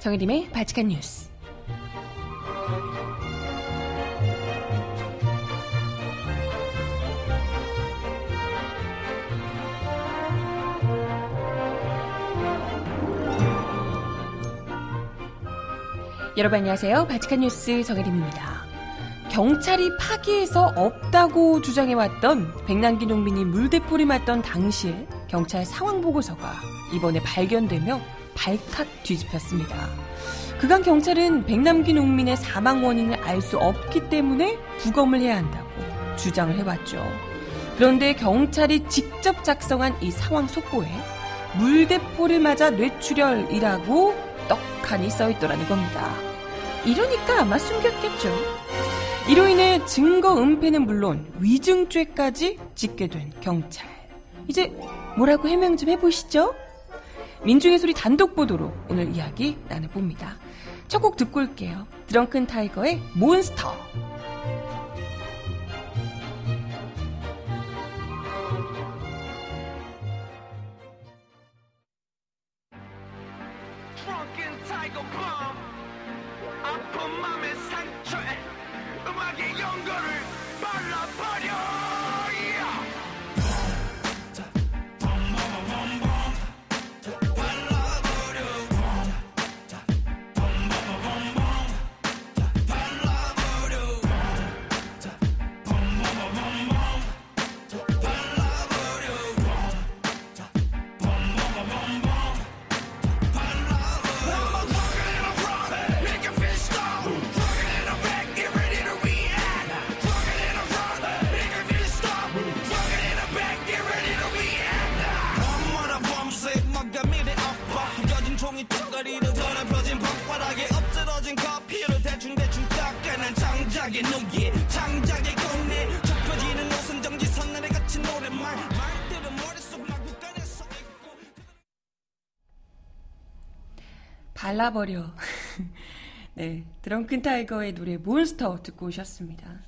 정혜림의 바치칸 뉴스. 여러분 안녕하세요. 바치칸 뉴스 정혜림입니다. 경찰이 파기해서 없다고 주장해왔던 백남기 농민이 물대포를 맞던 당시에 경찰 상황 보고서가 이번에 발견되며 발칵 뒤집혔습니다. 그간 경찰은 백남기 농민의 사망 원인을 알 수 없기 때문에 부검을 해야 한다고 주장을 해왔죠. 그런데 경찰이 직접 작성한 이 상황 속보에 물대포를 맞아 뇌출혈이라고 떡하니 써있더라는 겁니다. 이러니까 아마 숨겼겠죠. 이로 인해 증거 은폐는 물론 위증죄까지 짓게 된 경찰. 이제 뭐라고 해명 좀 해보시죠? 민중의 소리 단독 보도로 오늘 이야기 나눠봅니다. 첫 곡 듣고 올게요. 드렁큰 타이거의 몬스터. 발라버려. 네, 드렁큰 타이거의 노래 몬스터 듣고 오셨습니다.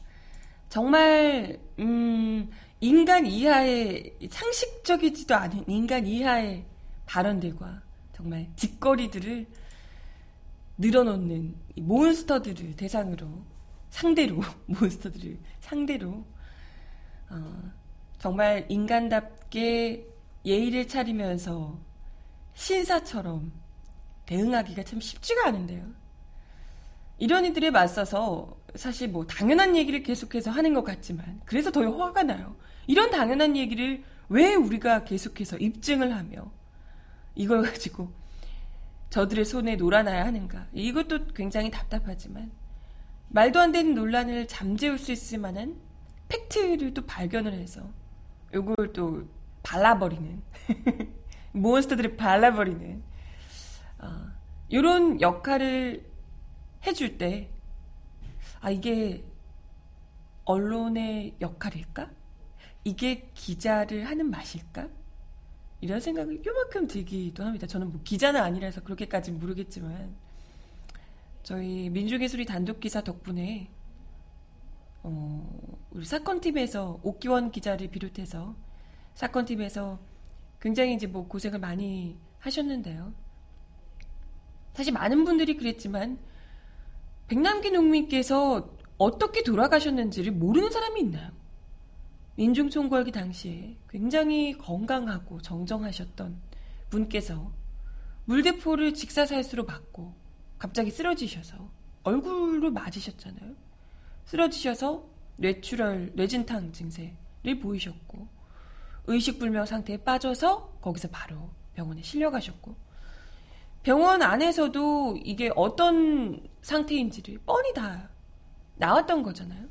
정말 음, 인간 이하의 상식적이지도 않은 인간 이하의 발언들과 정말 짓거리들을 늘어놓는 이 몬스터들을 대상으로 상대로 몬스터들을 상대로 어, 정말 인간답게 예의를 차리면서 신사처럼 대응하기가 참 쉽지가 않은데요. 이런 이들에 맞서서 사실 뭐 당연한 얘기를 계속해서 하는 것 같지만 그래서 더 화가 나요. 이런 당연한 얘기를 왜 우리가 계속해서 입증을 하며 이걸 가지고 저들의 손에 놀아나야 하는가. 이것도 굉장히 답답하지만 말도 안 되는 논란을 잠재울 수 있을 만한 팩트를 또 발견을 해서 이걸 또 발라버리는 몬스터들을 발라버리는 어, 이런 역할을 해줄 때, 아, 이게 언론의 역할일까? 이게 기자를 하는 맛일까? 이런 생각이 요만큼 들기도 합니다. 저는 뭐 기자는 아니라서 그렇게까지는 모르겠지만, 저희 민중예술이 단독 기사 덕분에, 어, 우리 사건팀에서 옥기원 기자를 비롯해서 사건팀에서 굉장히 이제 뭐 고생을 많이 하셨는데요. 사실 많은 분들이 그랬지만 백남기 농민께서 어떻게 돌아가셨는지를 모르는 사람이 있나요? 민중총궐기 당시에 굉장히 건강하고 정정하셨던 분께서 물대포를 직사살수로 맞고 갑자기 쓰러지셔서 얼굴로 맞으셨잖아요. 쓰러지셔서 뇌출혈, 뇌진탕 증세를 보이셨고 의식불명 상태에 빠져서 거기서 바로 병원에 실려가셨고 병원 안에서도 이게 어떤 상태인지를 뻔히 다 나왔던 거잖아요.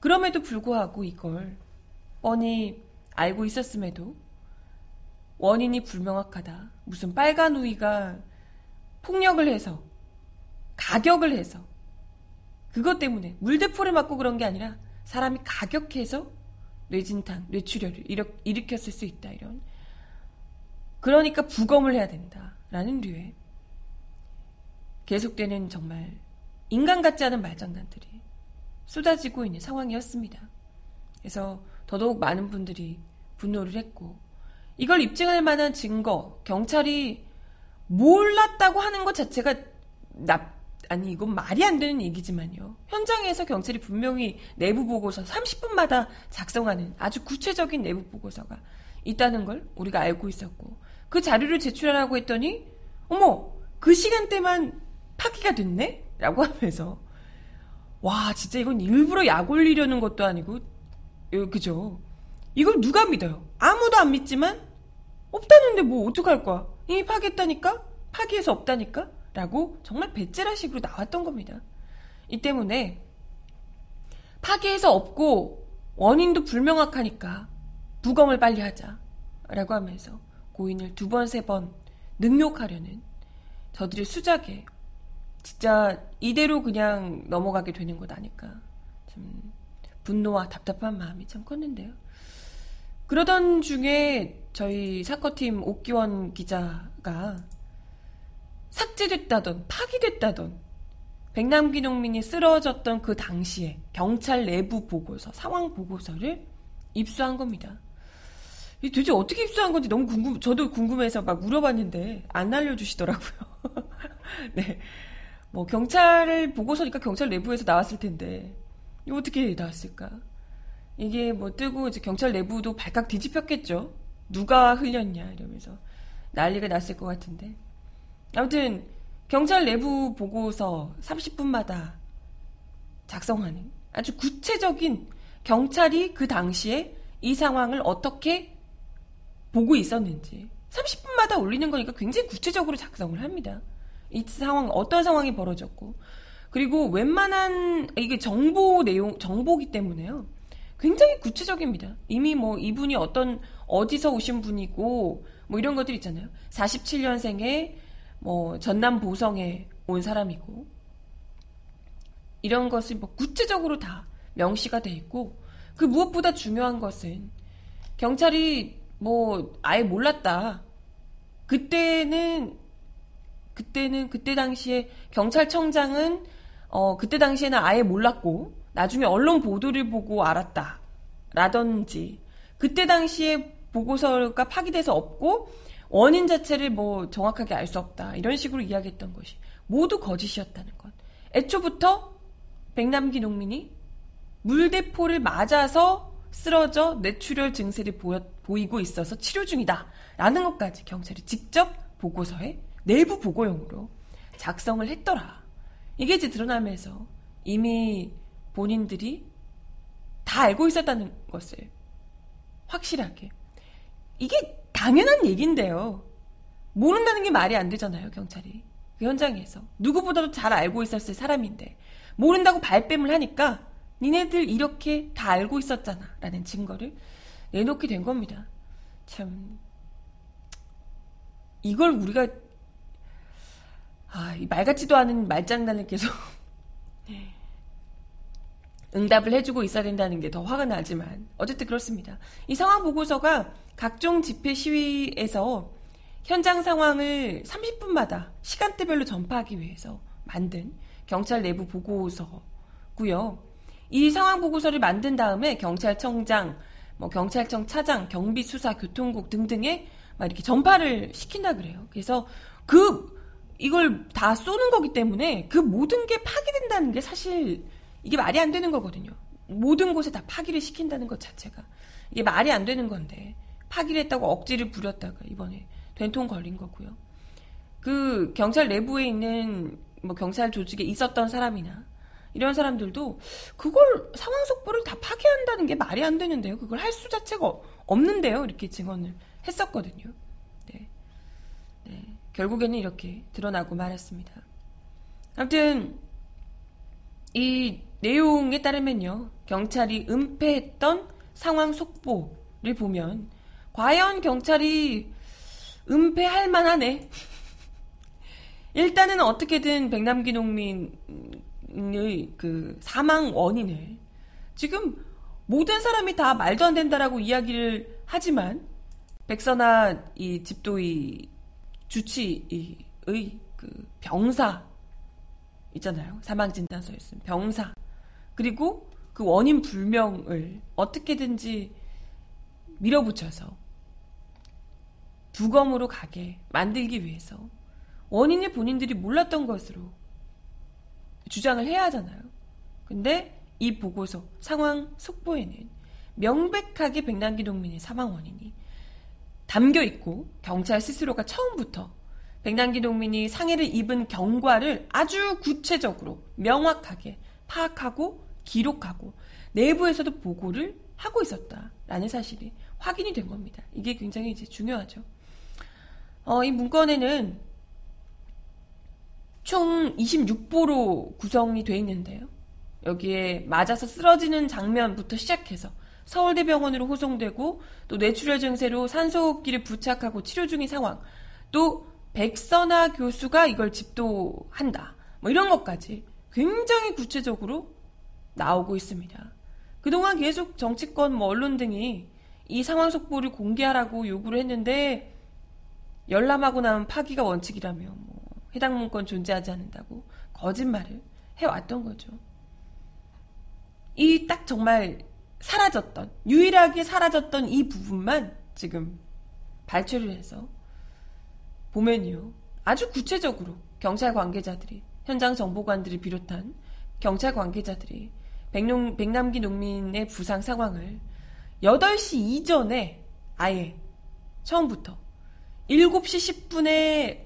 그럼에도 불구하고 이걸 뻔히 알고 있었음에도 원인이 불명확하다. 무슨 빨간 우이가 폭력을 해서 가격을 해서 그것 때문에 물대포를 맞고 그런 게 아니라 사람이 가격해서 뇌진탕, 뇌출혈을 일으, 일으켰을 수 있다 이런 그러니까 부검을 해야 된다 라는 류의 계속되는 정말 인간 같지 않은 말장난들이 쏟아지고 있는 상황이었습니다. 그래서 더더욱 많은 분들이 분노를 했고 이걸 입증할 만한 증거, 경찰이 몰랐다고 하는 것 자체가 나 아니 이건 말이 안 되는 얘기지만요. 현장에서 경찰이 분명히 내부 보고서 30분마다 작성하는 아주 구체적인 내부 보고서가 있다는 걸 우리가 알고 있었고 그 자료를 제출하라고 했더니 어머 그 시간대만 파기가 됐네? 라고 하면서 와 진짜 이건 일부러 약 올리려는 것도 아니고 예, 그죠? 이걸 누가 믿어요? 아무도 안 믿지만 없다는데 뭐 어떡할 거야? 이미 파기했다니까? 파기해서 없다니까? 라고 정말 배째라식으로 나왔던 겁니다. 이 때문에 파기해서 없고 원인도 불명확하니까 부검을 빨리 하자. 라고 하면서 고인을 두 번, 세 번 능욕하려는 저들의 수작에 진짜 이대로 그냥 넘어가게 되는 것 아닐까. 참 분노와 답답한 마음이 참 컸는데요. 그러던 중에 저희 사커팀 옥기원 기자가 삭제됐다던 파기됐다던 백남기 농민이 쓰러졌던 그 당시에 경찰 내부 보고서, 상황 보고서를 입수한 겁니다. 이 도대체 어떻게 입수한 건지 너무 궁금, 저도 궁금해서 막 물어봤는데 안 알려주시더라고요. 네. 뭐 경찰을 보고서니까 경찰 내부에서 나왔을 텐데 어떻게 나왔을까? 이게 뭐 뜨고 이제 경찰 내부도 발칵 뒤집혔겠죠. 누가 흘렸냐 이러면서 난리가 났을 것 같은데. 아무튼 경찰 내부 보고서 30분마다 작성하는 아주 구체적인 경찰이 그 당시에 이 상황을 어떻게 보고 있었는지 30분마다 올리는 거니까 굉장히 구체적으로 작성을 합니다. 이 상황 어떤 상황이 벌어졌고 그리고 웬만한 이게 정보 내용 정보기 때문에요. 굉장히 구체적입니다. 이미 뭐 이분이 어떤 어디서 오신 분이고 뭐 이런 것들 있잖아요. 47년생에 뭐 전남 보성에 온 사람이고 이런 것이 뭐 구체적으로 다 명시가 돼 있고 그 무엇보다 중요한 것은 경찰이 뭐 아예 몰랐다. 그때는 그때는 그때 당시에 경찰청장은 어 그때 당시에는 아예 몰랐고 나중에 언론 보도를 보고 알았다. 라든지 그때 당시에 보고서가 파기돼서 없고 원인 자체를 뭐 정확하게 알 수 없다. 이런 식으로 이야기했던 것이 모두 거짓이었다는 것. 애초부터 백남기 농민이 물대포를 맞아서 쓰러져 뇌출혈 증세를 보여, 보이고 있어서 치료 중이다. 라는 것까지 경찰이 직접 보고서에 내부 보고용으로 작성을 했더라. 이게 이제 드러나면서 이미 본인들이 다 알고 있었다는 것을 확실하게. 이게 당연한 얘기인데요. 모른다는 게 말이 안 되잖아요, 경찰이. 그 현장에서. 누구보다도 잘 알고 있었을 사람인데. 모른다고 발뺌을 하니까 니네들 이렇게 다 알고 있었잖아. 라는 증거를 내놓게 된 겁니다. 참. 이걸 우리가 아, 말 같지도 않은 말장난을 계속 응답을 해주고 있어야 된다는 게 더 화가 나지만 어쨌든 그렇습니다. 이 상황 보고서가 각종 집회 시위에서 현장 상황을 30분마다 시간대별로 전파하기 위해서 만든 경찰 내부 보고서고요. 이 상황 보고서를 만든 다음에 경찰청장, 뭐 경찰청 차장, 경비수사, 교통국 등등에 막 이렇게 전파를 시킨다 그래요. 그래서 그 이걸 다 쏘는 거기 때문에 그 모든 게 파기된다는 게 사실 이게 말이 안 되는 거거든요. 모든 곳에 다 파기를 시킨다는 것 자체가 이게 말이 안 되는 건데 파기를 했다고 억지를 부렸다가 이번에 된통 걸린 거고요. 그 경찰 내부에 있는 뭐 경찰 조직에 있었던 사람이나 이런 사람들도 그걸 상황 속보를 다 파괴한다는 게 말이 안 되는데요. 그걸 할 수 자체가 없는데요. 이렇게 증언을 했었거든요. 네. 네. 결국에는 이렇게 드러나고 말았습니다. 아무튼 이 내용에 따르면요. 경찰이 은폐했던 상황 속보를 보면 과연 경찰이 은폐할 만하네. 일단은 어떻게든 백남기 농민 의 그 사망 원인을 지금 모든 사람이 다 말도 안 된다라고 이야기를 하지만 백선아 이 집도의 주치의 그 병사 있잖아요. 사망 진단서였으면 병사 그리고 그 원인 불명을 어떻게든지 밀어붙여서 부검으로 가게 만들기 위해서 원인을 본인들이 몰랐던 것으로 주장을 해야 하잖아요. 근데 이 보고서 상황 속보에는 명백하게 백남기 농민의 사망 원인이 담겨 있고 경찰 스스로가 처음부터 백남기 농민이 상해를 입은 경과를 아주 구체적으로 명확하게 파악하고 기록하고 내부에서도 보고를 하고 있었다라는 사실이 확인이 된 겁니다. 이게 굉장히 이제 중요하죠. 어, 이 문건에는 총 26보로 구성이 되어 있는데요. 여기에 맞아서 쓰러지는 장면부터 시작해서 서울대병원으로 호송되고 또 뇌출혈 증세로 산소호흡기를 부착하고 치료 중인 상황 또 백선아 교수가 이걸 집도한다 뭐 이런 것까지 굉장히 구체적으로 나오고 있습니다. 그동안 계속 정치권 뭐 언론 등이 이 상황 속보를 공개하라고 요구를 했는데 열람하고 나면 파기가 원칙이라며 뭐 해당 문건 존재하지 않는다고 거짓말을 해왔던 거죠. 이 딱 정말 사라졌던 유일하게 사라졌던 이 부분만 지금 발췌를 해서 보면요 아주 구체적으로 경찰 관계자들이 현장 정보관들을 비롯한 경찰 관계자들이 백농, 백남기 농민의 부상 상황을 8시 이전에 아예 처음부터 7시 10분에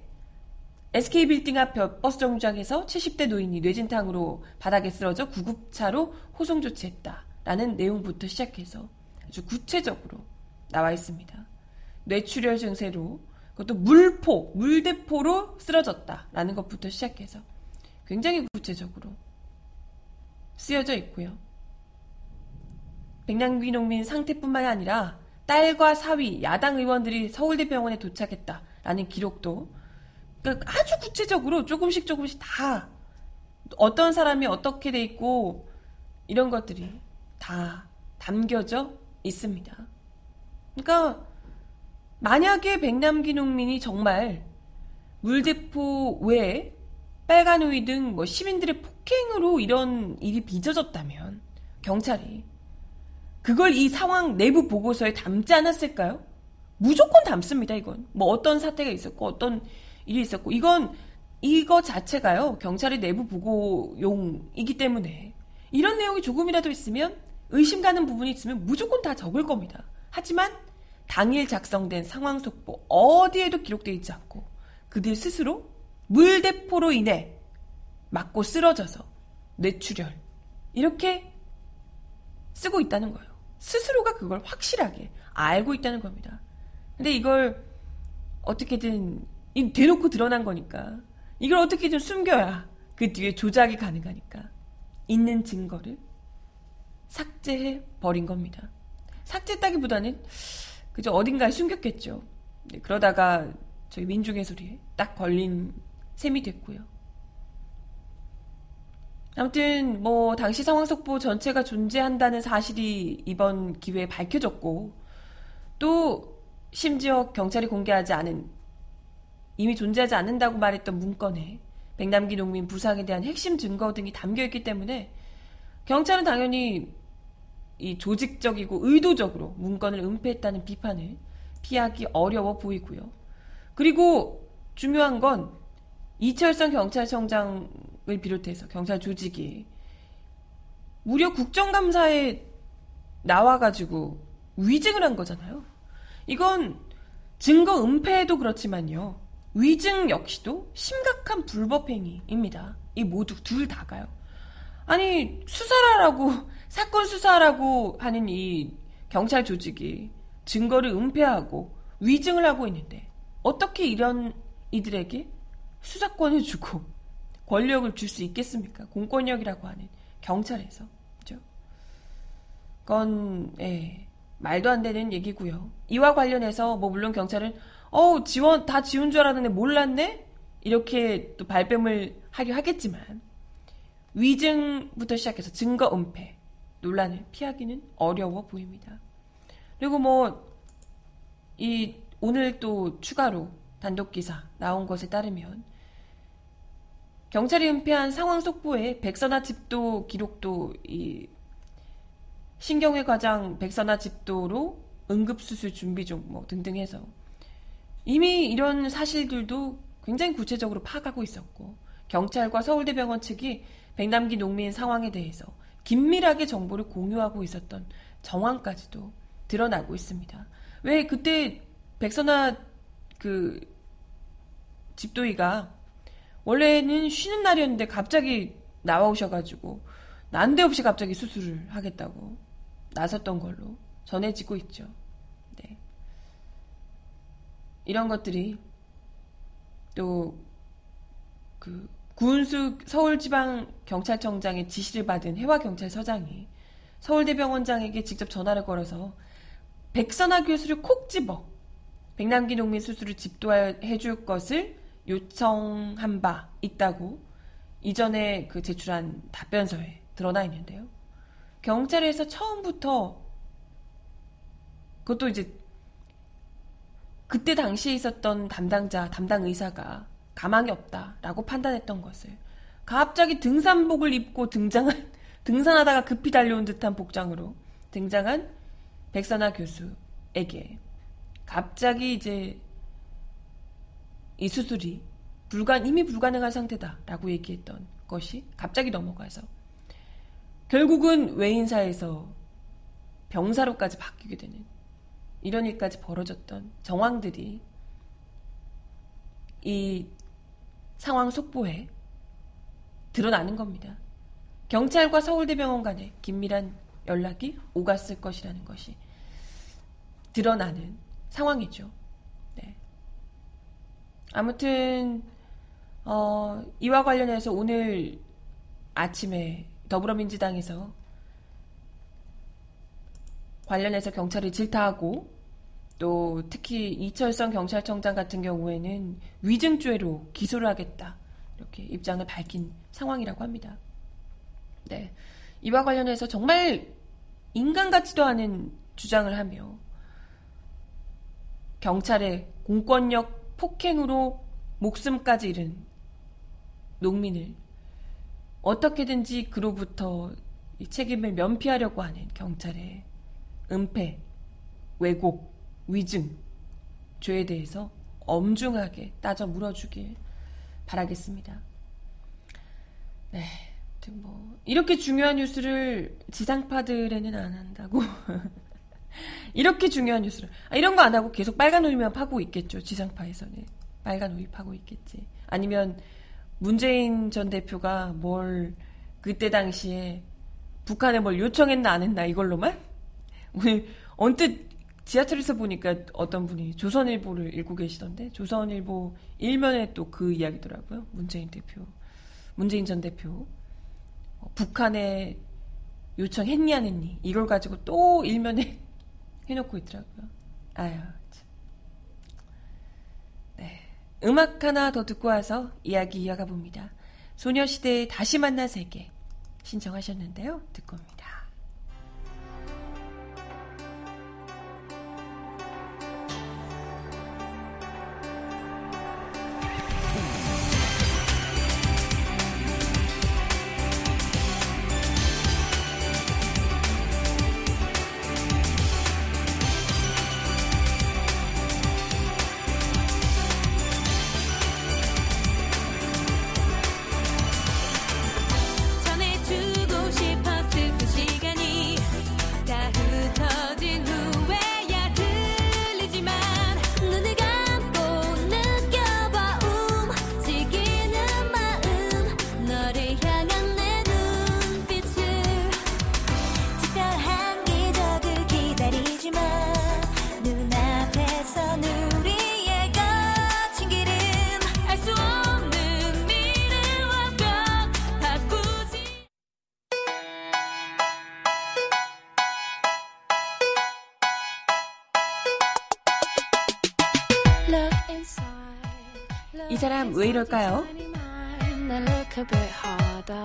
SK 빌딩 앞 버스 정류장에서 70대 노인이 뇌진탕으로 바닥에 쓰러져 구급차로 호송 조치했다라는 내용부터 시작해서 아주 구체적으로 나와 있습니다. 뇌출혈 증세로 그것도 물포, 물대포로 쓰러졌다라는 것부터 시작해서 굉장히 구체적으로 쓰여져 있고요. 백남기 농민 상태뿐만 아니라 딸과 사위, 야당 의원들이 서울대병원에 도착했다라는 기록도 그러니까 아주 구체적으로 조금씩 조금씩 다 어떤 사람이 어떻게 돼 있고 이런 것들이 다 담겨져 있습니다. 그러니까 만약에 백남기 농민이 정말 물대포 외에 빨간 우이 등 뭐 시민들의 폭행으로 이런 일이 빚어졌다면 경찰이 그걸 이 상황 내부 보고서에 담지 않았을까요? 무조건 담습니다, 이건. 뭐 어떤 사태가 있었고 어떤 일이 있었고 이건 이거 자체가요. 경찰의 내부 보고용이기 때문에 이런 내용이 조금이라도 있으면 의심 가는 부분이 있으면 무조건 다 적을 겁니다. 하지만 당일 작성된 상황 속보 어디에도 기록되어 있지 않고 그들 스스로 물대포로 인해 맞고 쓰러져서 뇌출혈 이렇게 쓰고 있다는 거예요. 스스로가 그걸 확실하게 알고 있다는 겁니다. 근데 이걸 어떻게든 대놓고 드러난 거니까 이걸 어떻게든 숨겨야 그 뒤에 조작이 가능하니까 있는 증거를 삭제해 버린 겁니다. 삭제했다기보다는 그저 어딘가에 숨겼겠죠. 네, 그러다가 저희 민중의 소리에 딱 걸린 셈이 됐고요. 아무튼 뭐 당시 상황 속보 전체가 존재한다는 사실이 이번 기회에 밝혀졌고 또 심지어 경찰이 공개하지 않은 이미 존재하지 않는다고 말했던 문건에 백남기 농민 부상에 대한 핵심 증거 등이 담겨 있기 때문에 경찰은 당연히 이 조직적이고 의도적으로 문건을 은폐했다는 비판을 피하기 어려워 보이고요. 그리고 중요한 건 이철성 경찰청장을 비롯해서 경찰 조직이 무려 국정감사에 나와가지고 위증을 한 거잖아요. 이건 증거 은폐도 그렇지만요. 위증 역시도 심각한 불법 행위입니다. 이 모두 둘 다가요. 아니 수사라라고 사건 수사라고 하는 이 경찰 조직이 증거를 은폐하고 위증을 하고 있는데 어떻게 이런 이들에게 수사권을 주고 권력을 줄 수 있겠습니까? 공권력이라고 하는 경찰에서. 그죠? 그건, 예, 말도 안 되는 얘기고요. 이와 관련해서, 뭐, 물론 경찰은, 어우, 지원, 다 지운 줄 알았는데 몰랐네? 이렇게 또 발뺌을 하려 하겠지만, 위증부터 시작해서 증거 은폐, 논란을 피하기는 어려워 보입니다. 그리고 뭐, 이, 오늘 또 추가로 단독 기사 나온 것에 따르면 경찰이 은폐한 상황 속보에 백선아 집도 기록도 이 신경외 과장 백선아 집도로 응급수술 준비 중 뭐 등등 해서 이미 이런 사실들도 굉장히 구체적으로 파악하고 있었고 경찰과 서울대병원 측이 백남기 농민 상황에 대해서 긴밀하게 정보를 공유하고 있었던 정황까지도 드러나고 있습니다. 왜 그때 백선아 그 집도이가 원래는 쉬는 날이었는데 갑자기 나와 오셔가지고 난데없이 갑자기 수술을 하겠다고 나섰던 걸로 전해지고 있죠. 네. 이런 것들이 또그 구은수 서울지방경찰청장의 지시를 받은 해와경찰서장이 서울대병원장에게 직접 전화를 걸어서 백선아 교수를 콕 집어 백남기 농민 수술을 집도해 줄 것을 요청한 바 있다고 이전에 그 제출한 답변서에 드러나 있는데요. 경찰에서 처음부터 그것도 이제 그때 당시에 있었던 담당자, 담당 의사가 가망이 없다라고 판단했던 것을 갑자기 등산복을 입고 등장한 등산하다가 급히 달려온 듯한 복장으로 등장한 백선아 교수에게 갑자기 이제 이 수술이 불가 이미 불가능한 상태다라고 얘기했던 것이 갑자기 넘어가서 결국은 외인사에서 병사로까지 바뀌게 되는 이런 일까지 벌어졌던 정황들이 이 상황 속보에 드러나는 겁니다. 경찰과 서울대병원 간에 긴밀한 연락이 오갔을 것이라는 것이 드러나는 상황이죠. 네. 아무튼 어, 이와 관련해서 오늘 아침에 더불어민주당에서 관련해서 경찰이 질타하고 또 특히 이철성 경찰청장 같은 경우에는 위증죄로 기소를 하겠다 이렇게 입장을 밝힌 상황이라고 합니다. 네, 이와 관련해서 정말 인간 같지도 않은 주장을 하며 경찰의 공권력 폭행으로 목숨까지 잃은 농민을 어떻게든지 그로부터 책임을 면피하려고 하는 경찰의 은폐, 왜곡, 위증, 죄에 대해서 엄중하게 따져 물어주길 바라겠습니다. 네. 뭐, 이렇게 중요한 뉴스를 지상파들에는 안 한다고. 이렇게 중요한 뉴스를. 아, 이런 거 안 하고 계속 빨간 우유만 파고 있겠죠. 지상파에서는. 빨간 우유 파고 있겠지. 아니면 문재인 전 대표가 뭘 그때 당시에 북한에 뭘 요청했나 안 했나 이걸로만 오늘 언뜻 지하철에서 보니까 어떤 분이 조선일보를 읽고 계시던데 조선일보 일면에 또 그 이야기더라고요. 문재인 대표, 문재인 전 대표 어, 북한에 요청했니 안 했니 이걸 가지고 또 일면에 해놓고 있더라고요. 아유. 참. 네. 음악 하나 더 듣고 와서 이야기 이어가 봅니다. 소녀시대의 다시 만난 세계 신청하셨는데요. 듣고 옵니다. 왜 이럴까요? look a bit harder.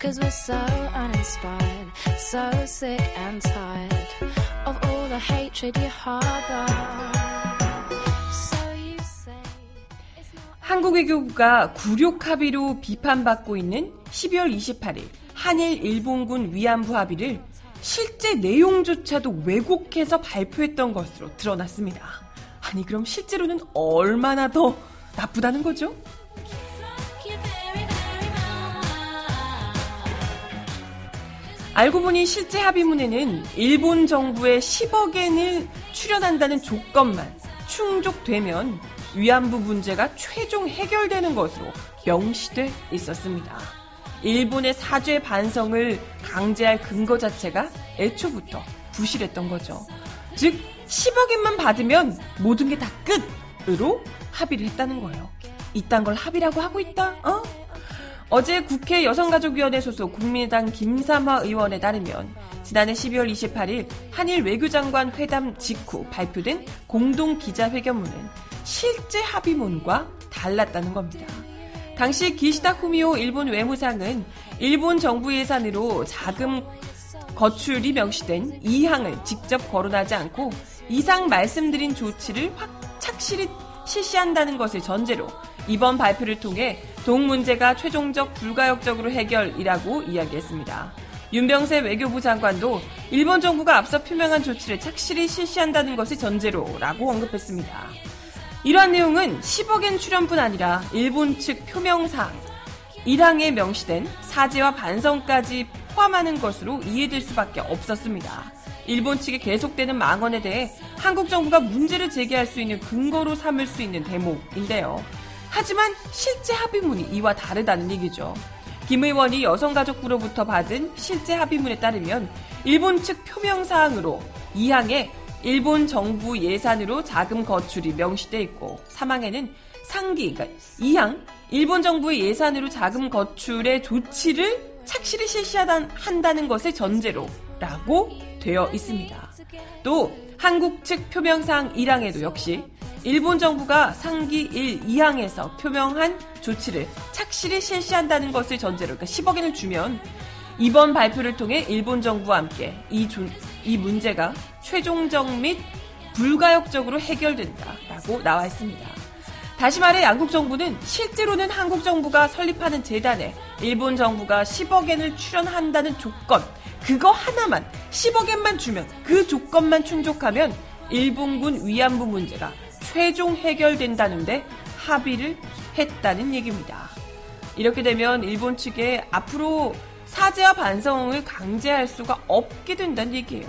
Cause we're so uninspired, so sick and tired of all the hatred you harbor. So you say it's not 한국 외교부가 굴욕 합의로 비판받고 있는 12월 28일 한일 일본군 위안부 합의를 실제 내용조차도 왜곡해서 발표했던 것으로 드러났습니다. 아니 그럼 실제로는 얼마나 더 나쁘다는 거죠. 알고 보니 실제 합의문에는 일본 정부의 10억엔을 출연한다는 조건만 충족되면 위안부 문제가 최종 해결되는 것으로 명시돼 있었습니다. 일본의 사죄 반성을 강제할 근거 자체가 애초부터 부실했던 거죠. 즉 10억엔만 받으면 모든 게 다 끝으로 합의를 했다는 거예요. 이딴 걸 합의라고 하고 있다? 어? 어제 국회 여성가족위원회 소속 국민의당 김삼화 의원에 따르면 지난해 12월 28일 한일 외교장관 회담 직후 발표된 공동 기자회견문은 실제 합의문과 달랐다는 겁니다. 당시 기시다 후미오 일본 외무상은 일본 정부 예산으로 자금 거출이 명시된 이 항을 직접 거론하지 않고 이상 말씀드린 조치를 확 착실히 실시한다는 것을 전제로 이번 발표를 통해 동 문제가 최종적 불가역적으로 해결이라고 이야기했습니다. 윤병세 외교부 장관도 일본 정부가 앞서 표명한 조치를 착실히 실시한다는 것을 전제로라고 언급했습니다. 이러한 내용은 10억엔 출연뿐 아니라 일본 측 표명사항, 1항에 명시된 사죄와 반성까지 포함하는 것으로 이해될 수밖에 없었습니다. 일본 측의 계속되는 망언에 대해 한국 정부가 문제를 제기할 수 있는 근거로 삼을 수 있는 대목인데요. 하지만 실제 합의문이 이와 다르다는 얘기죠. 김 의원이 여성가족부로부터 받은 실제 합의문에 따르면 일본 측 표명 사항으로 2항에 일본 정부 예산으로 자금 거출이 명시돼 있고 3항에는 상기, 그러니까 2항 일본 정부의 예산으로 자금 거출의 조치를 착실히 실시한다는 것을 전제로 라고 되어 있습니다. 또 한국 측 표명사항 1항에도 역시 일본 정부가 상기 1, 2항에서 표명한 조치를 착실히 실시한다는 것을 전제로 그러니까 10억 엔을 주면 이번 발표를 통해 일본 정부와 함께 이, 조, 이 문제가 최종적 및 불가역적으로 해결된다라고 나와 있습니다. 다시 말해 양국 정부는 실제로는 한국 정부가 설립하는 재단에 일본 정부가 10억 엔을 출연한다는 조건 그거 하나만 10억엔만 주면 그 조건만 충족하면 일본군 위안부 문제가 최종 해결된다는데 합의를 했다는 얘기입니다. 이렇게 되면 일본 측에 앞으로 사죄와 반성을 강제할 수가 없게 된다는 얘기예요.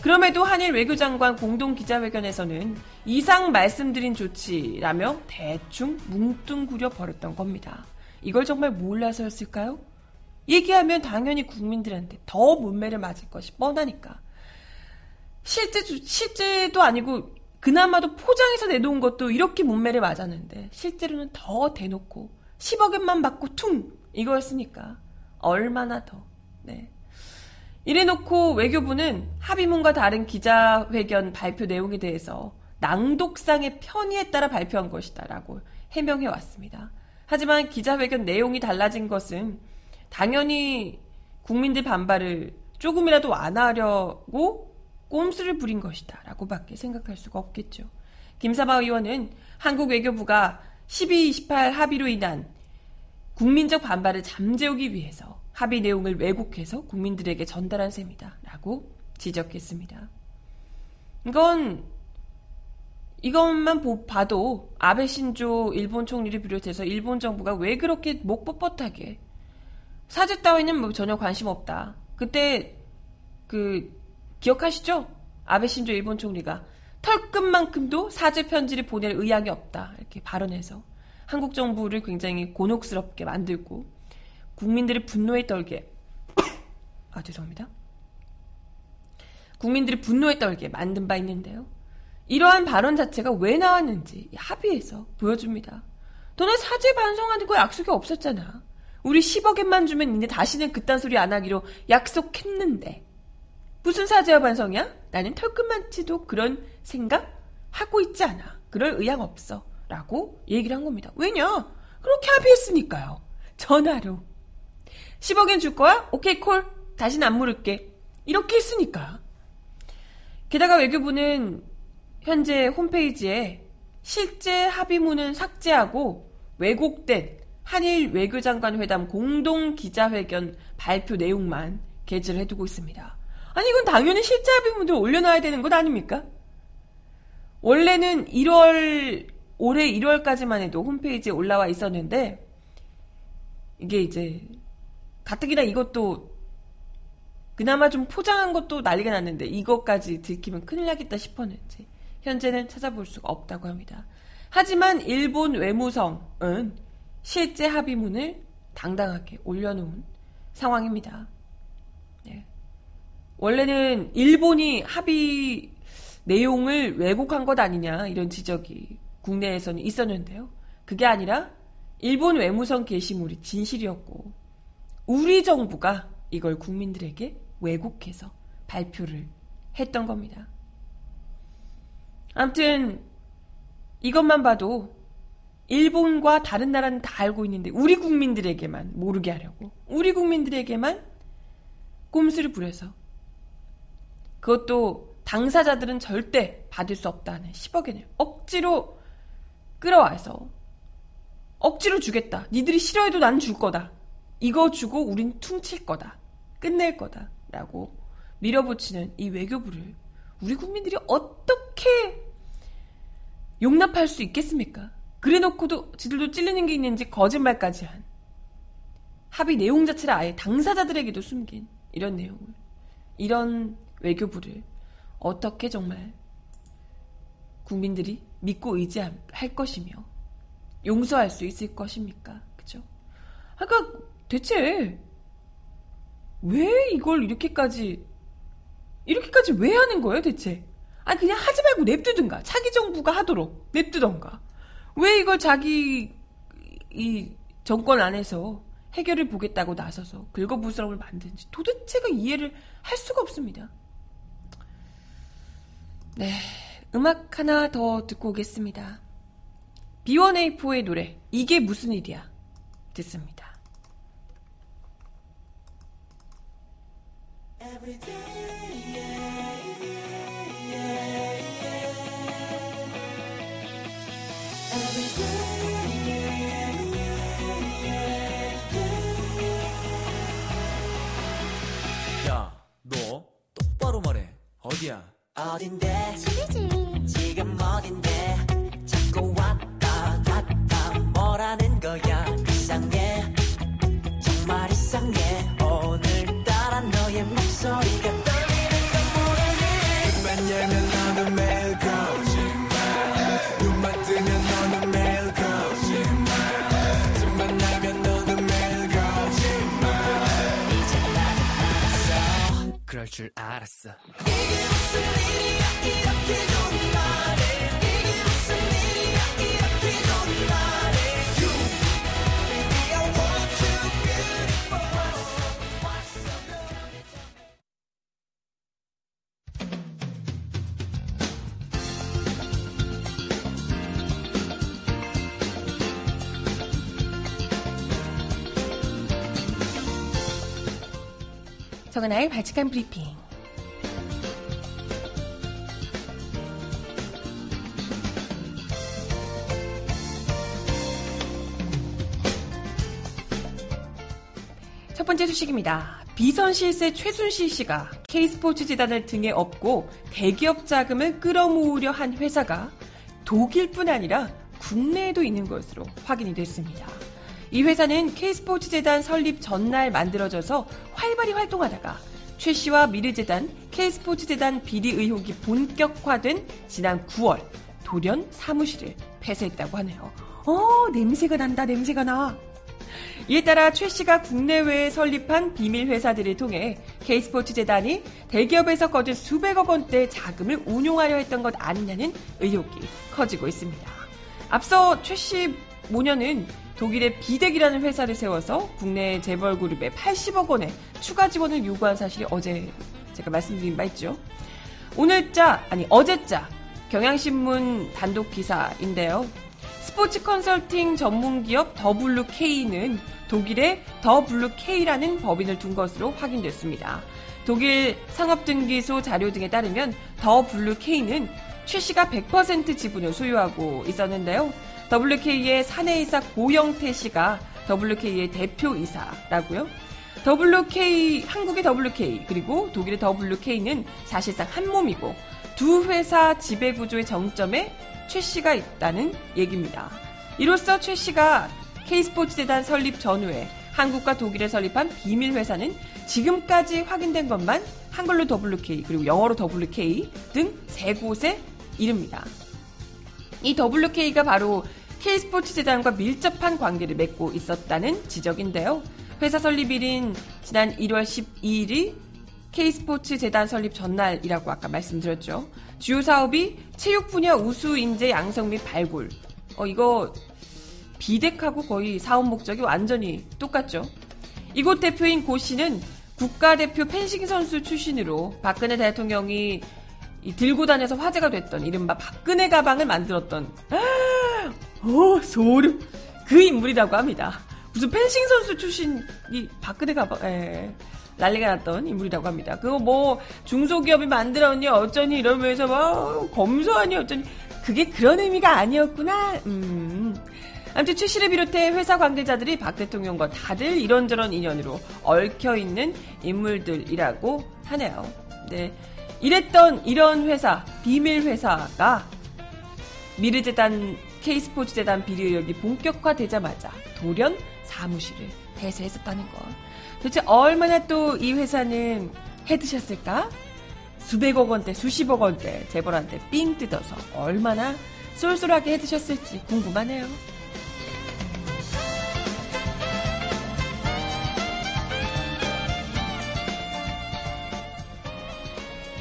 그럼에도 한일 외교장관 공동 기자회견에서는 이상 말씀드린 조치라며 대충 뭉뚱구려 버렸던 겁니다. 이걸 정말 몰라서였을까요? 얘기하면 당연히 국민들한테 더 문매를 맞을 것이 뻔하니까. 실제, 실제도 아니고 그나마도 포장해서 내놓은 것도 이렇게 문매를 맞았는데 실제로는 더 대놓고 10억엔만 받고 퉁 이거였으니까 얼마나 더 네. 이래놓고 외교부는 합의문과 다른 기자회견 발표 내용에 대해서 낭독상의 편의에 따라 발표한 것이다라고 해명해 왔습니다. 하지만 기자회견 내용이 달라진 것은 당연히 국민들 반발을 조금이라도 완화하려고 꼼수를 부린 것이다. 라고밖에 생각할 수가 없겠죠. 김사바 의원은 한국 외교부가 12.28 합의로 인한 국민적 반발을 잠재우기 위해서 합의 내용을 왜곡해서 국민들에게 전달한 셈이다. 라고 지적했습니다. 이건, 이것만 봐도 아베 신조 일본 총리를 비롯해서 일본 정부가 왜 그렇게 목 뻣뻣하게 사죄 따위는 뭐 전혀 관심 없다. 그때 그 기억하시죠? 아베 신조 일본 총리가 털끝만큼도 사죄 편지를 보낼 의향이 없다. 이렇게 발언해서 한국 정부를 굉장히 곤혹스럽게 만들고 국민들의 분노에 떨게 아 죄송합니다. 국민들이 분노에 떨게 만든 바 있는데요. 이러한 발언 자체가 왜 나왔는지 합의해서 보여줍니다. 너네 사죄 반성하는 거 약속이 없었잖아. 우리 10억엔만 주면 이제 다시는 그딴 소리 안 하기로 약속했는데 무슨 사죄와 반성이야? 나는 털끝만치도 그런 생각 하고 있지 않아. 그럴 의향 없어. 라고 얘기를 한 겁니다. 왜냐? 그렇게 합의했으니까요. 전화로. 10억엔 줄 거야? 오케이, 콜. 다시는 안 물을게. 이렇게 했으니까. 게다가 외교부는 현재 홈페이지에 실제 합의문은 삭제하고 왜곡된 한일 외교장관 회담 공동 기자회견 발표 내용만 게재를 해두고 있습니다. 아니 이건 당연히 실제 합의문을 올려놔야 되는 것 아닙니까? 원래는 1월 올해 1월까지만 해도 홈페이지에 올라와 있었는데 이게 이제 가뜩이나 이것도 그나마 좀 포장한 것도 난리가 났는데 이것까지 들키면 큰일 나겠다 싶었는지 현재는 찾아볼 수가 없다고 합니다. 하지만 일본 외무성은 실제 합의문을 당당하게 올려놓은 상황입니다. 네. 원래는 일본이 합의 내용을 왜곡한 것 아니냐 이런 지적이 국내에서는 있었는데요. 그게 아니라 일본 외무성 게시물이 진실이었고 우리 정부가 이걸 국민들에게 왜곡해서 발표를 했던 겁니다. 아무튼 이것만 봐도 일본과 다른 나라는 다 알고 있는데 우리 국민들에게만 모르게 하려고 우리 국민들에게만 꼼수를 부려서 그것도 당사자들은 절대 받을 수 없다는 10억엔을 억지로 끌어와서 억지로 주겠다. 니들이 싫어해도 난줄 거다. 이거 주고 우린 퉁칠 거다. 끝낼 거다. 라고 밀어붙이는 이 외교부를 우리 국민들이 어떻게 용납할 수 있겠습니까? 그래 놓고도 지들도 찔리는 게 있는지 거짓말까지 한 합의 내용 자체를 아예 당사자들에게도 숨긴 이런 내용을 이런 외교부를 어떻게 정말 국민들이 믿고 의지할 것이며 용서할 수 있을 것입니까? 그죠? 그러니까 대체 왜 이걸 이렇게까지 이렇게까지 왜 하는 거예요, 대체? 아 그냥 하지 말고 냅두든가. 차기 정부가 하도록 냅두던가. 왜 이걸 자기 이 정권 안에서 해결을 보겠다고 나서서 긁어부스럼을 만드는지 도대체가 이해를 할 수가 없습니다. 네, 음악 하나 더 듣고 오겠습니다. B1A4의 노래 이게 무슨 일이야 듣습니다. 야, 너 똑바로 말해. 어디야? 어딘데? 지금 어딘데? 자꾸 왔다 갔다 뭐라는 거야? 이상해. 정말 이상해. 오늘따라 너의 목소리가 그럴 줄 알았어. 정은아의 발칙한 브리핑. 첫 번째 소식입니다. 비선 실세 최순실 씨가 K스포츠 재단을 등에 업고 대기업 자금을 끌어모으려 한 회사가 독일뿐 아니라 국내에도 있는 것으로 확인이 됐습니다. 이 회사는 K스포츠 재단 설립 전날 만들어져서 활발히 활동하다가 최 씨와 미르재단, K스포츠 재단 비리 의혹이 본격화된 지난 9월 돌연 사무실을 폐쇄했다고 하네요. 어, 냄새가 난다, 냄새가 나. 이에 따라 최 씨가 국내외에 설립한 비밀 회사들을 통해 K스포츠 재단이 대기업에서 거둔 수백억 원대 자금을 운용하려 했던 것 아니냐는 의혹이 커지고 있습니다. 앞서 최 씨 모녀는 독일의 비덱이라는 회사를 세워서 국내 재벌 그룹에 80억 원의 추가 지원을 요구한 사실이 어제 제가 말씀드린 바 있죠. 오늘자 아니 어제자 경향신문 단독 기사인데요. 스포츠 컨설팅 전문 기업 WK는 독일의 WK라는 법인을 둔 것으로 확인됐습니다. 독일 상업등기소 자료 등에 따르면 WK는 최 씨가 100% 지분을 소유하고 있었는데요. WK의 사내이사 고영태 씨가 WK의 대표이사라고요. WK, 한국의 WK, 그리고 독일의 WK는 사실상 한 몸이고 두 회사 지배구조의 정점에 최 씨가 있다는 얘기입니다. 이로써 최 씨가 K스포츠 재단 설립 전후에 한국과 독일에 설립한 비밀 회사는 지금까지 확인된 것만 한글로 WK 그리고 영어로 WK 등 세 곳에 이릅니다. 이 WK가 바로 K스포츠 재단과 밀접한 관계를 맺고 있었다는 지적인데요. 회사 설립일인 지난 1월 12일이 K스포츠 재단 설립 전날이라고 아까 말씀드렸죠. 주요 사업이 체육 분야 우수 인재 양성 및 발굴. 어, 이거 비덱하고 거의 사업 목적이 완전히 똑같죠. 이곳 대표인 고 씨는 국가대표 펜싱 선수 출신으로 박근혜 대통령이 이 들고 다녀서 화제가 됐던 이른바 박근혜 가방을 만들었던 오 소름 그 인물이라고 합니다. 무슨 펜싱 선수 출신이 박근혜 가방 에 난리가 났던 인물이라고 합니다. 그거 뭐 중소기업이 만들었니 어쩌니 이러면서 막 검소하니 어쩌니 그게 그런 의미가 아니었구나. 음. 아무튼 최 씨를 비롯해 회사 관계자들이 박 대통령과 다들 이런저런 인연으로 얽혀 있는 인물들이라고 하네요. 네. 이랬던 이런 회사, 비밀 회사가 미르재단, K스포츠재단 비리 의혹이 본격화되자마자 돌연 사무실을 폐쇄했었다는 것. 도대체 얼마나 또 이 회사는 해드셨을까? 수백억 원대, 수십억 원대 재벌한테 삥 뜯어서 얼마나 쏠쏠하게 해드셨을지 궁금하네요.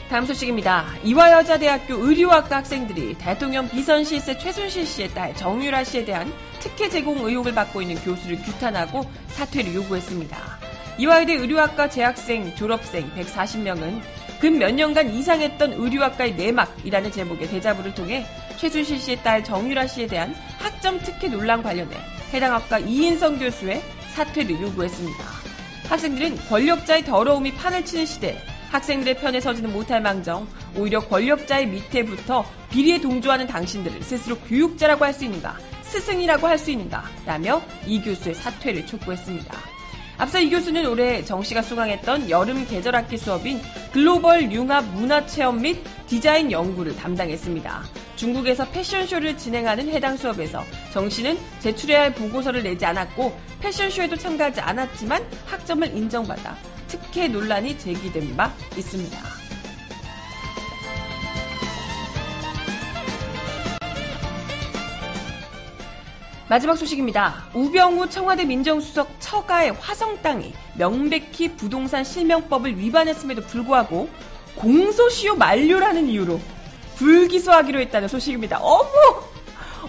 다음 소식입니다. 이화여자대학교 의료학과 학생들이 대통령 비선 실세 최순실 씨의 딸 정유라 씨에 대한 특혜 제공 의혹을 받고 있는 교수를 규탄하고 사퇴를 요구했습니다. 이화여대 의료학과 재학생, 졸업생 140명은 근 몇 년간 이상했던 의료학과의 내막이라는 제목의 대자보를 통해 최순실 씨의 딸 정유라 씨에 대한 학점 특혜 논란 관련해 해당 학과 이인성 교수의 사퇴를 요구했습니다. 학생들은 권력자의 더러움이 판을 치는 시대 학생들의 편에 서지는 못할 망정 오히려 권력자의 밑에 붙어 비리에 동조하는 당신들을 스스로 교육자라고 할 수 있는가 스승이라고 할 수 있는가 라며 이 교수의 사퇴를 촉구했습니다. 앞서 이 교수는 올해 정 씨가 수강했던 여름 계절 학기 수업인 글로벌 융합 문화 체험 및 디자인 연구를 담당했습니다. 중국에서 패션쇼를 진행하는 해당 수업에서 정 씨는 제출해야 할 보고서를 내지 않았고 패션쇼에도 참가하지 않았지만 학점을 인정받아 특혜 논란이 제기된 바 있습니다. 마지막 소식입니다. 우병우 청와대 민정수석 처가의 화성 땅이 명백히 부동산 실명법을 위반했음에도 불구하고 공소시효 만료라는 이유로 불기소하기로 했다는 소식입니다. 어머!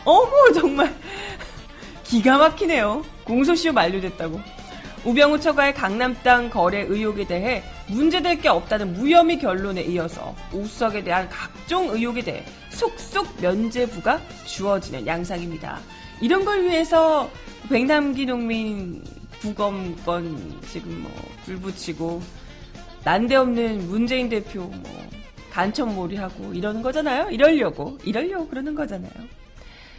어머, 정말. 기가 막히네요. 공소시효 만료됐다고. 우병우 처가의 강남 땅 거래 의혹에 대해 문제될 게 없다는 무혐의 결론에 이어서 우석에 대한 각종 의혹에 대해 속속 면죄부가 주어지는 양상입니다. 이런 걸 위해서 백남기 농민 부검건 지금 뭐 불붙이고 난데없는 문재인 대표 뭐 간첩몰이하고 이러는 거잖아요. 이러려고 이러려고 그러는 거잖아요.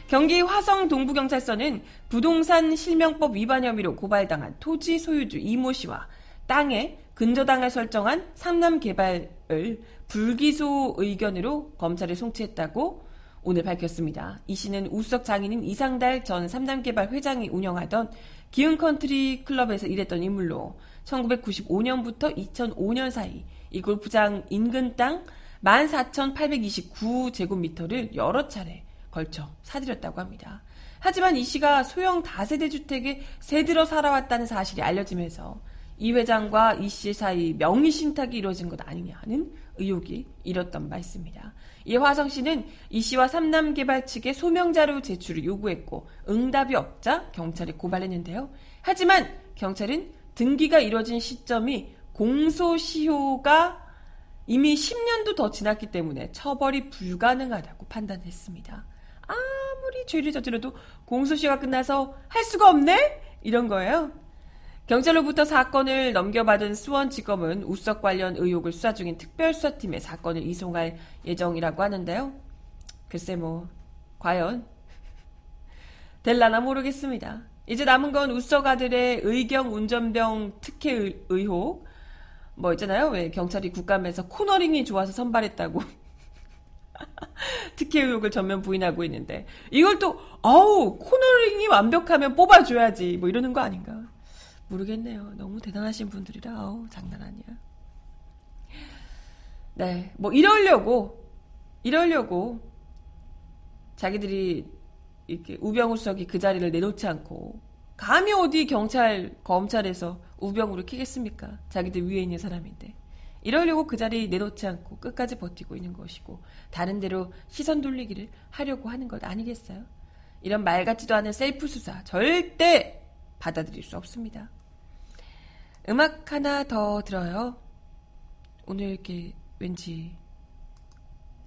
경기 화성 동부경찰서는 부동산 실명법 위반 혐의로 고발당한 토지 소유주 이모 씨와 땅에 근저당을 설정한 삼남 개발을 불기소 의견으로 검찰에 송치했다고 오늘 밝혔습니다. 이 씨는 우석 장인인 이상달 전 삼남개발 회장이 운영하던 기흥컨트리 클럽에서 일했던 인물로 1995년부터 2005년 사이 이 골프장 인근 땅 14,829제곱미터를 여러 차례 걸쳐 사들였다고 합니다. 하지만 이 씨가 소형 다세대 주택에 새들어 살아왔다는 사실이 알려지면서 이 회장과 이 씨 사이 명의 신탁이 이루어진 것 아니냐는 의혹이 일었던 바 있습니다. 이에 화성 씨는 이 씨와 삼남 개발 측에 소명 자료 제출을 요구했고 응답이 없자 경찰에 고발했는데요. 하지만 경찰은 등기가 이루어진 시점이 공소시효가 이미 10년도 더 지났기 때문에 처벌이 불가능하다고 판단했습니다. 아무리 죄를 저질러도 공소시효가 끝나서 할 수가 없네? 이런 거예요. 경찰로부터 사건을 넘겨받은 수원지검은 우석 관련 의혹을 수사 중인 특별수사팀에 사건을 이송할 예정이라고 하는데요. 글쎄 뭐 과연 될라나 모르겠습니다. 이제 남은 건 우석 아들의 의경 운전병 특혜 의- 의혹 뭐 있잖아요. 왜 경찰이 국감에서 코너링이 좋아서 선발했다고 특혜 의혹을 전면 부인하고 있는데 이걸 또 아우 코너링이 완벽하면 뽑아줘야지 뭐 이러는 거 아닌가 모르겠네요. 너무 대단하신 분들이라 아우 장난 아니야. 네, 뭐 이러려고 이러려고 자기들이 이렇게 우병우 수석이 그 자리를 내놓지 않고 감히 어디 경찰 검찰에서 우병우를 키겠습니까? 자기들 위에 있는 사람인데 이러려고 그 자리 내놓지 않고 끝까지 버티고 있는 것이고 다른 데로 시선 돌리기를 하려고 하는 것 아니겠어요? 이런 말 같지도 않은 셀프 수사 절대 받아들일 수 없습니다. 음악 하나 더 들어요. 오늘 이렇게 왠지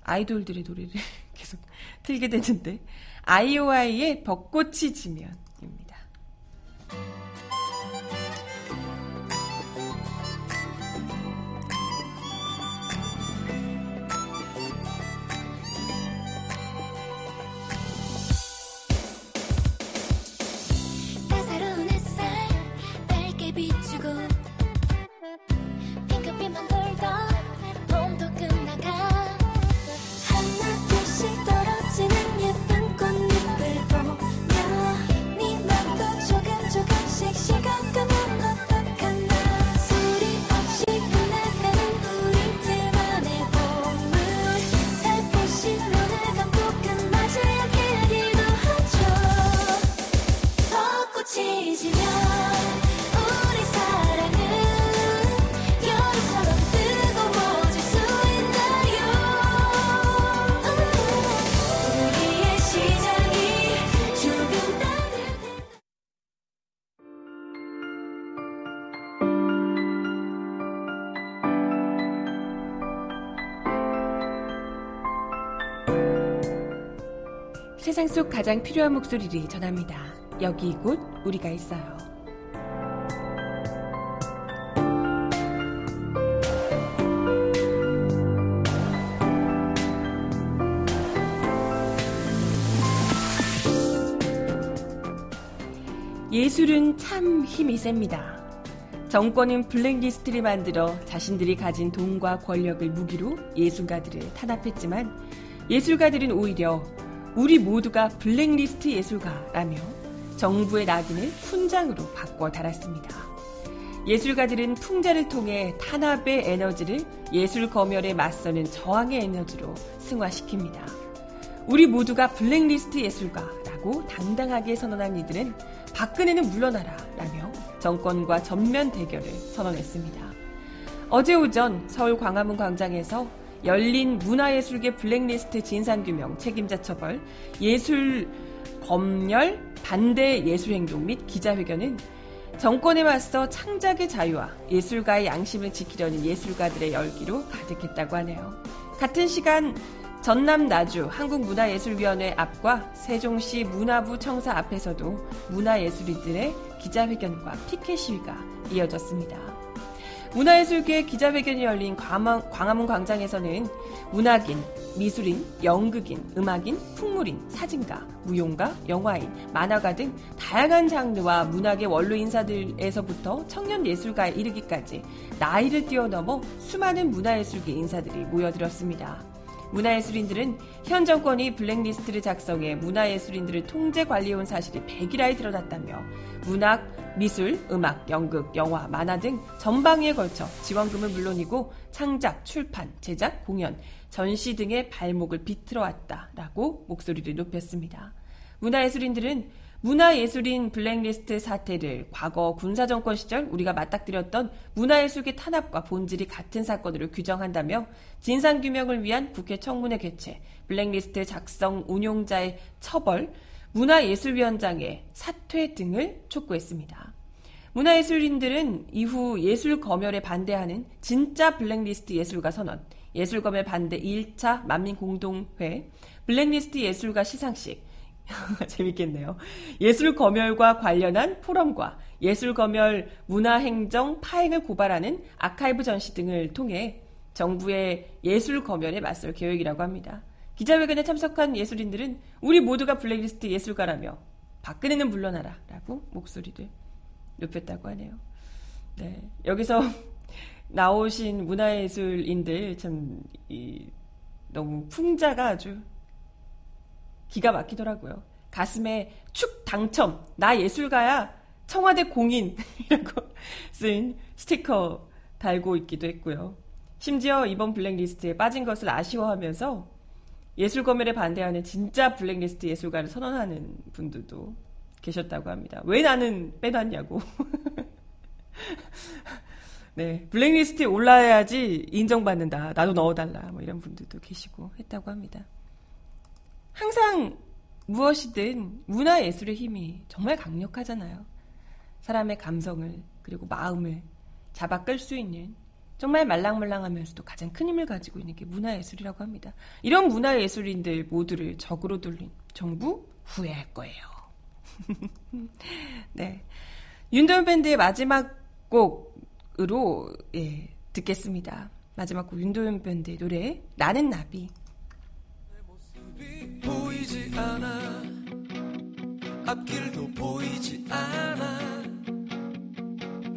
아이돌들의 노래를 계속 틀게 되는데 아이오아이의 벚꽃이 지면입니다. 속 가장 필요한 목소리를 전합니다. 여기 곧 우리가 있어요. 예술은 참 힘이 셉니다. 정권은 블랙리스트를 만들어 자신들이 가진 돈과 권력을 무기로 예술가들을 탄압했지만 예술가들은 오히려 우리 모두가 블랙리스트 예술가라며 정부의 낙인을 훈장으로 바꿔 달았습니다. 예술가들은 풍자를 통해 탄압의 에너지를 예술 검열에 맞서는 저항의 에너지로 승화시킵니다. 우리 모두가 블랙리스트 예술가라고 당당하게 선언한 이들은 박근혜는 물러나라 라며 정권과 전면 대결을 선언했습니다. 어제 오전 서울 광화문 광장에서 열린 문화예술계 블랙리스트 진상규명 책임자 처벌 예술 검열 반대 예술행동 및 기자회견은 정권에 맞서 창작의 자유와 예술가의 양심을 지키려는 예술가들의 열기로 가득했다고 하네요. 같은 시간 전남 나주 한국문화예술위원회 앞과 세종시 문화부 청사 앞에서도 문화예술인들의 기자회견과 피켓 시위가 이어졌습니다. 문화예술계 기자회견이 열린 광화문, 광장에서는 문학인, 미술인, 연극인, 음악인, 풍물인, 사진가, 무용가, 영화인, 만화가 등 다양한 장르와 문학의 원로 인사들에서부터 청년 예술가에 이르기까지 나이를 뛰어넘어 수많은 문화예술계 인사들이 모여들었습니다. 문화예술인들은 현 정권이 블랙리스트를 작성해 문화예술인들을 통제 관리해온 사실이 백일하에 드러났다며 문학, 미술, 음악, 연극, 영화, 만화 등 전방위에 걸쳐 지원금은 물론이고 창작, 출판, 제작, 공연, 전시 등의 발목을 비틀어 왔다라고 목소리를 높였습니다. 문화예술인들은 문화예술인 블랙리스트 사태를 과거 군사정권 시절 우리가 맞닥뜨렸던 문화예술계 탄압과 본질이 같은 사건으로 규정한다며 진상규명을 위한 국회 청문회 개최, 블랙리스트 작성 운용자의 처벌, 문화예술위원장의 사퇴 등을 촉구했습니다. 문화예술인들은 이후 예술 검열에 반대하는 진짜 블랙리스트 예술가 선언, 예술검열 반대 1차 만민공동회, 블랙리스트 예술가 시상식, 재밌겠네요. 예술 검열과 관련한 포럼과 예술 검열 문화 행정 파행을 고발하는 아카이브 전시 등을 통해 정부의 예술 검열에 맞설 계획이라고 합니다. 기자회견에 참석한 예술인들은 우리 모두가 블랙리스트 예술가라며 박근혜는 물러나라 라고 목소리를 높였다고 하네요. 네. 여기서 나오신 문화예술인들 참, 이, 너무 풍자가 아주 기가 막히더라고요. 가슴에 축 당첨, 나 예술가야, 청와대 공인이라고 쓴 스티커 달고 있기도 했고요. 심지어 이번 블랙리스트에 빠진 것을 아쉬워하면서 예술 검열에 반대하는 진짜 블랙리스트 예술가를 선언하는 분들도 계셨다고 합니다. 왜 나는 빼놨냐고. 네, 블랙리스트에 올라야지 인정받는다. 나도 넣어달라. 뭐 이런 분들도 계시고 했다고 합니다. 항상 무엇이든 문화 예술의 힘이 정말 강력하잖아요. 사람의 감성을 그리고 마음을 잡아 끌 수 있는 정말 말랑말랑하면서도 가장 큰 힘을 가지고 있는 게 문화예술이라고 합니다. 이런 문화예술인들 모두를 적으로 돌린 정부 후회할 거예요. 네. 윤도현 밴드의 마지막 곡으로 예, 듣겠습니다. 마지막 곡 윤도현 밴드의 노래 나는 나비. 보이지 않아. 앞길도 보이지 않아.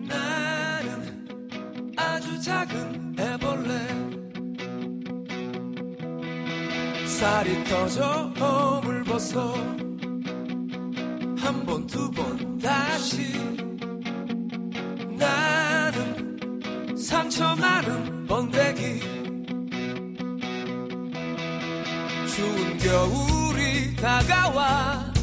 나는 아주 작은 애벌레. 살이 터져 허물 벗어. 한 번 두 번 다시. 나는 상처 많은 번데기 추운 겨울이 다가와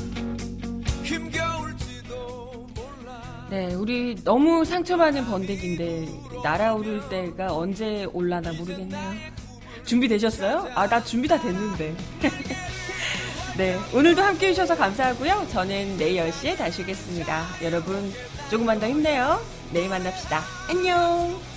힘겨울지도 몰라 네, 우리 너무 상처받은 번데기인데 날아오를 때가 언제 올라나 모르겠네요. 준비되셨어요? 아, 나 준비 다 됐는데. 네, 오늘도 함께 해주셔서 감사하고요. 저는 내일 10시에 다시 오겠습니다. 여러분, 조금만 더 힘내요. 내일 만납시다. 안녕!